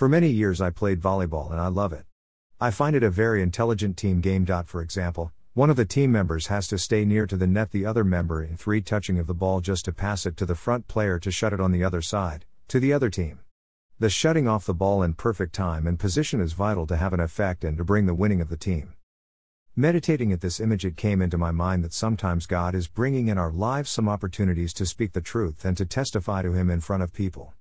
For many years I played volleyball and I love it. I find it a very intelligent team game. For example, one of the team members has to stay near to the net, the other member in three touching of the ball just to pass it to the front player to shut it on the other side, to the other team. The shutting off the ball in perfect time and position is vital to have an effect and to bring the winning of the team. Meditating at this image, it came into my mind that sometimes God is bringing in our lives some opportunities to speak the truth and to testify to Him in front of people.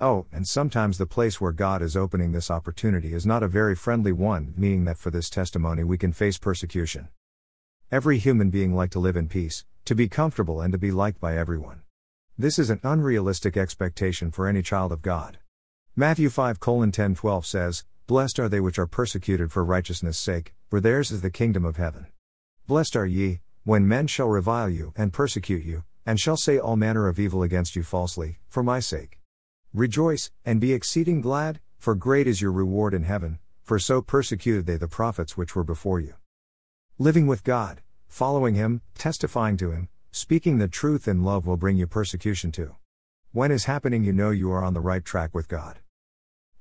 Oh, and sometimes the place where God is opening this opportunity is not a very friendly one, meaning that for this testimony we can face persecution. Every human being like to live in peace, to be comfortable and to be liked by everyone. This is an unrealistic expectation for any child of God. Matthew 5 10 12 says, Blessed are they which are persecuted for righteousness' sake, for theirs is the kingdom of heaven. Blessed are ye, when men shall revile you, and persecute you, and shall say all manner of evil against you falsely, for my sake. Rejoice, and be exceeding glad, for great is your reward in heaven, for so persecuted they the prophets which were before you. Living with God, following Him, testifying to Him, speaking the truth in love will bring you persecution too. When is happening, you know you are on the right track with God.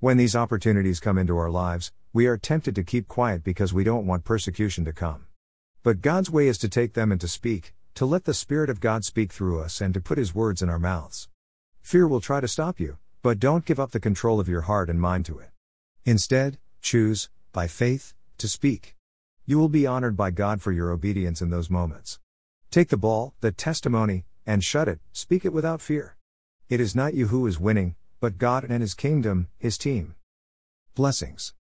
When these opportunities come into our lives, we are tempted to keep quiet because we don't want persecution to come. But God's way is to take them and to speak, to let the Spirit of God speak through us and to put His words in our mouths. Fear will try to stop you, but don't give up the control of your heart and mind to it. Instead, choose, by faith, to speak. You will be honored by God for your obedience in those moments. Take the ball, the testimony, and shut it, speak it without fear. It is not you who is winning, but God and His kingdom, His team. Blessings.